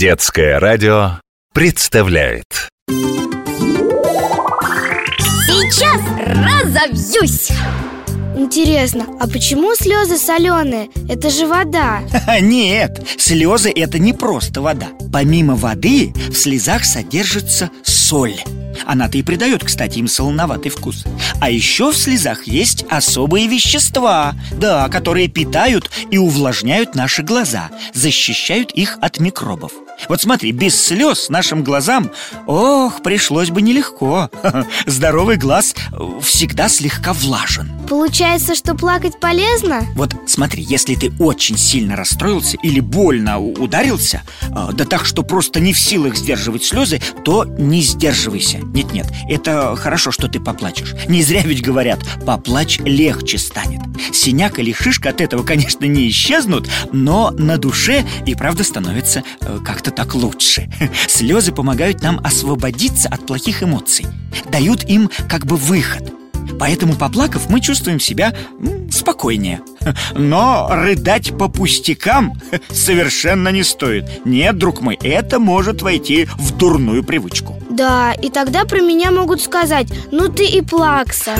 Детское радио представляет. Сейчас разовьюсь. Интересно, а почему слезы соленые? Это же вода. Нет, слезы это не просто вода. Помимо воды в слезах содержится соль. Она-то и придает, кстати, им солоноватый вкус. А еще в слезах есть особые вещества Да, которые питают и увлажняют наши глаза Защищают их от микробов вот смотри, без слез нашим глазам, ох, пришлось бы нелегко. Здоровый глаз всегда слегка влажен. Получается, что плакать полезно? Вот смотри, если ты очень сильно расстроился или больно ударился а, Да так, что просто не в силах сдерживать слезы, то не сдерживайся. Нет-нет, это хорошо, что ты поплачешь. Не зря ведь говорят, поплачь легче станет. Синяк или шишка от этого, конечно, не исчезнут Но на душе и правда становится э, как-то это так лучше. Слезы помогают нам освободиться от плохих эмоций Дают им как бы выход. Поэтому, поплакав, мы чувствуем себя спокойнее. Но рыдать по пустякам совершенно не стоит. Нет, друг мой, это может войти в дурную привычку. Да, и тогда про меня могут сказать Ну ты и плакса